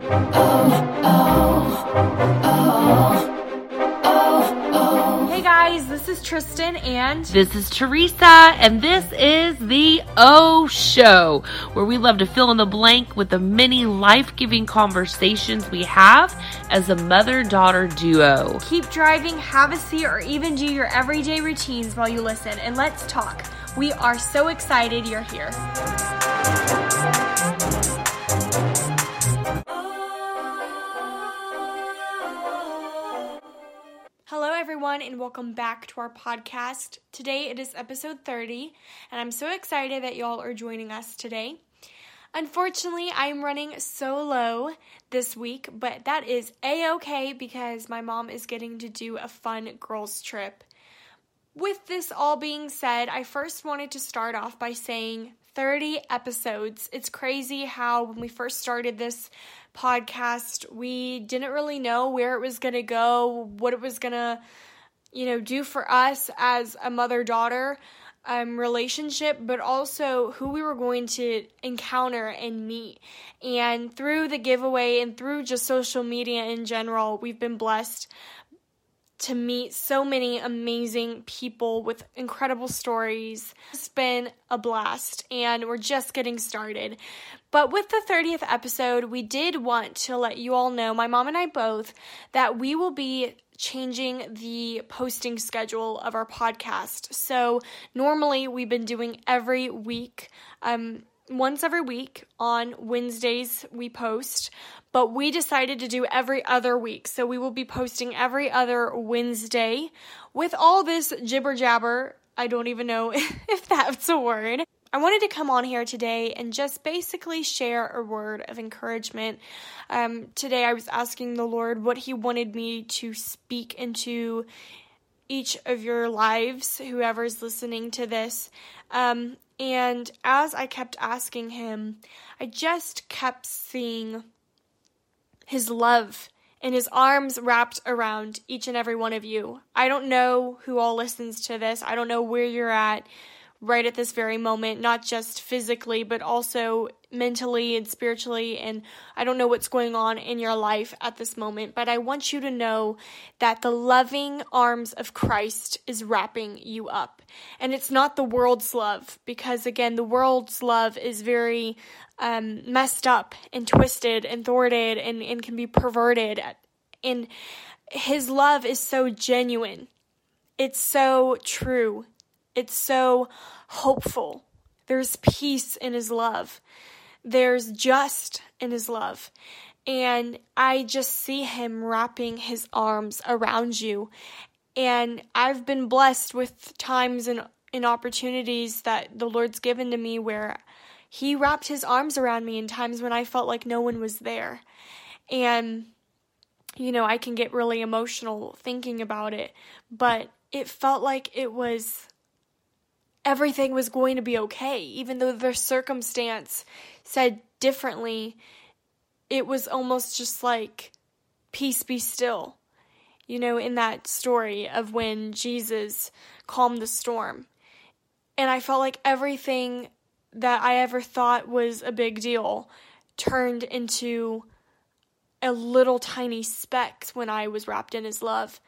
Hey guys, this is Tristan and This is Teresa, and this is the O Show, where we love to fill in the blank with the many life giving conversations we have as a mother daughter duo. keep driving, have a seat, or even do your everyday routines while you listen and let's talk. We are so excited you're here. Everyone, and welcome back to our podcast. Today it is episode 30, and I'm so excited that y'all are joining us today. Unfortunately, I'm running solo this week, but that is a okay because my mom is getting to do a fun girls' trip. With this all being said, I first wanted to start off by saying 30 episodes. It's crazy how when we first started this podcast, we didn't really know where it was going to go, what it was going to, you know, do for us as a mother daughter um, relationship, but also who we were going to encounter and meet. And through the giveaway and through just social media in general, we've been blessed to meet so many amazing people with incredible stories. It's been a blast, and we're just getting started. But with the 30th episode, we did want to let you all know, my mom and I both, that we will be changing the posting schedule of our podcast. So normally we've been doing every week. Um, once every week on Wednesdays we post, but we decided to do every other week. So we will be posting every other Wednesday with all this jibber jabber. I don't even know if that's a word. I wanted to come on here today and just basically share a word of encouragement. Um, today I was asking the Lord what He wanted me to speak into each of your lives, whoever's listening to this. Um, and as I kept asking him, I just kept seeing his love and his arms wrapped around each and every one of you. I don't know who all listens to this. I don't know where you're at right at this very moment, not just physically, but also mentally and spiritually. And I don't know what's going on in your life at this moment, but I want you to know that the loving arms of Christ is wrapping you up. And it's not the world's love, because again, the world's love is very um, messed up and twisted and thwarted and, and can be perverted. And his love is so genuine, it's so true. It's so hopeful. There's peace in his love. There's just in his love. And I just see him wrapping his arms around you. And I've been blessed with times and, and opportunities that the Lord's given to me where he wrapped his arms around me in times when I felt like no one was there. And, you know, I can get really emotional thinking about it, but it felt like it was everything was going to be okay, even though their circumstance said differently. It was almost just like, peace be still. You know, in that story of when Jesus calmed the storm. And I felt like everything that I ever thought was a big deal turned into a little tiny speck when I was wrapped in his love.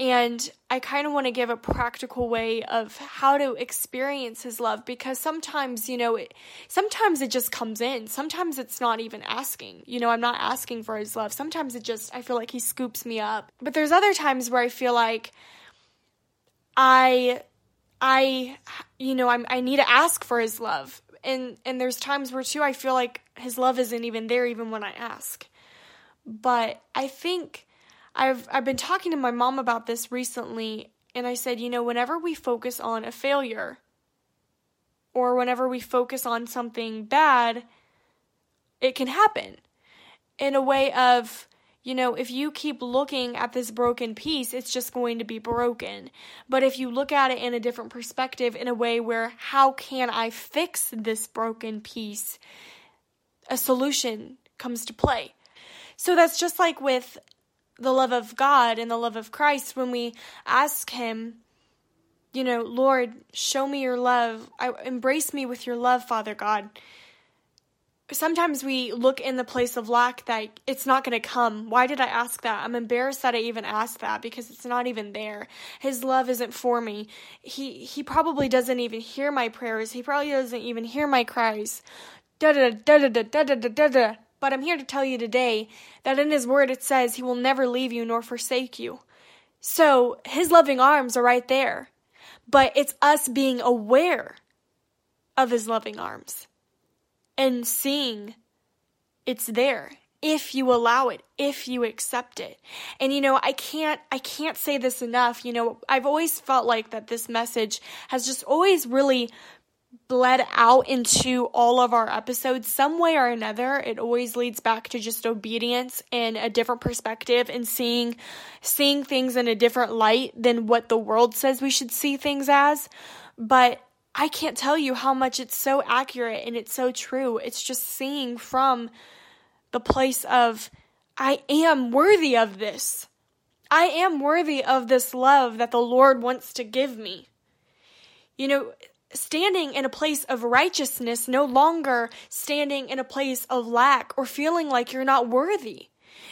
And I kind of want to give a practical way of how to experience his love because sometimes, you know, it, sometimes it just comes in. Sometimes it's not even asking. You know, I'm not asking for his love. Sometimes it just, I feel like he scoops me up. But there's other times where I feel like I, I, you know, I'm, I need to ask for his love. And, and there's times where too I feel like his love isn't even there even when I ask. But I think I've I've been talking to my mom about this recently and I said, you know, whenever we focus on a failure or whenever we focus on something bad, it can happen in a way of, you know, if you keep looking at this broken piece, it's just going to be broken. But if you look at it in a different perspective, in a way where, how can I fix this broken piece? A solution comes to play. So that's just like with the love of God and the love of Christ when we ask Him, you know, Lord, show me your love. I, embrace me with your love, Father God. sometimes we look in the place of lack that it's not going to come. Why did I ask that? I'm embarrassed that I even asked that because it's not even there. His love isn't for me. He he probably doesn't even hear my prayers. He probably doesn't even hear my cries. Da da da da da da da da. But I'm here to tell you today that in his word it says he will never leave you nor forsake you. So, his loving arms are right there. But it's us being aware of his loving arms and seeing it's there if you allow it if you accept it and you know i can't i can't say this enough you know i've always felt like that this message has just always really bled out into all of our episodes some way or another it always leads back to just obedience and a different perspective and seeing seeing things in a different light than what the world says we should see things as but I can't tell you how much it's so accurate and it's so true. It's just seeing from the place of, I am worthy of this. I am worthy of this love that the Lord wants to give me. You know, standing in a place of righteousness, no longer standing in a place of lack or feeling like you're not worthy.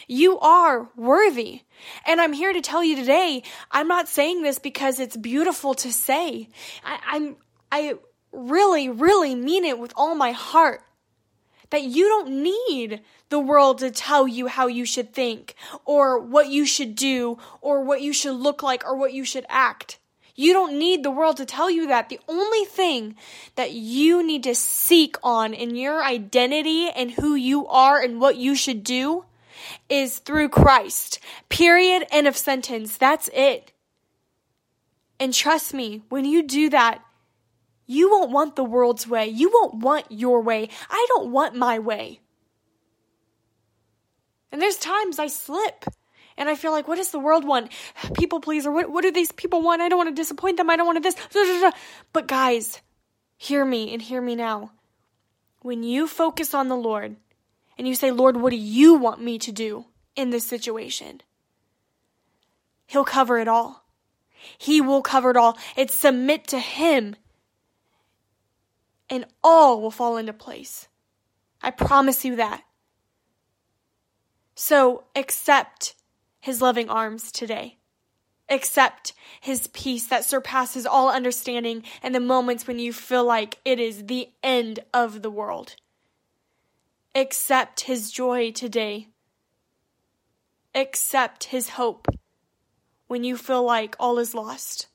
You are worthy. And I'm here to tell you today, I'm not saying this because it's beautiful to say. I, am I really, really mean it with all my heart. That you don't need the world to tell you how you should think, or what you should do, or what you should look like, or what you should act. You don't need the world to tell you that. The only thing that you need to seek on in your identity and who you are and what you should do is through Christ. Period. End of sentence. That's it. And trust me, when you do that, you won't want the world's way. You won't want your way. I don't want my way. And there's times I slip and I feel like, what does the world want? People pleaser. What, what do these people want? I don't want to disappoint them. I don't want to this. But guys, hear me and hear me now. When you focus on the Lord and you say, Lord, what do you want me to do in this situation? He'll cover it all. He will cover it all. It's submit to Him and all will fall into place. I promise you that. So accept his loving arms today. Accept his peace that surpasses all understanding and the moments when you feel like it is the end of the world. Accept his joy today. Accept his hope when you feel like all is lost.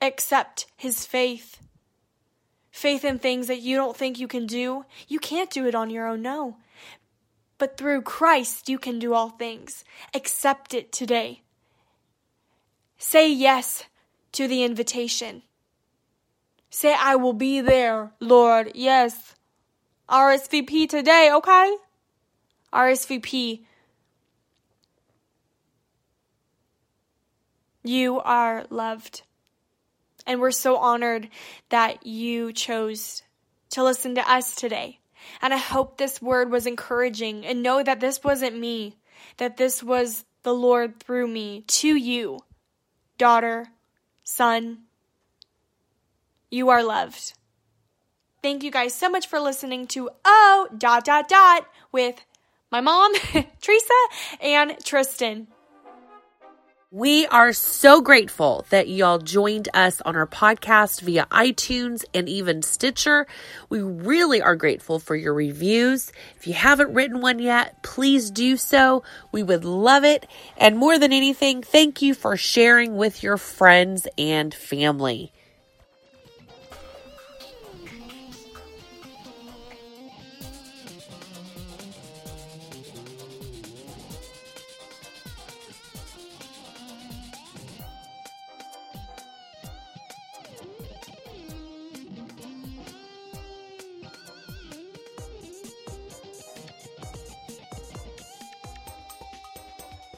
Accept his faith faith in things that you don't think you can do. You can't do it on your own, no. But through Christ, you can do all things. Accept it today. Say yes to the invitation. Say, I will be there, Lord. Yes. RSVP today, okay? RSVP. You are loved. And we're so honored that you chose to listen to us today. And I hope this word was encouraging and know that this wasn't me, that this was the Lord through me to you, daughter, son. You are loved. Thank you guys so much for listening to Oh dot dot dot with my mom, Teresa, and Tristan. We are so grateful that y'all joined us on our podcast via iTunes and even Stitcher. We really are grateful for your reviews. If you haven't written one yet, please do so. We would love it. And more than anything, thank you for sharing with your friends and family.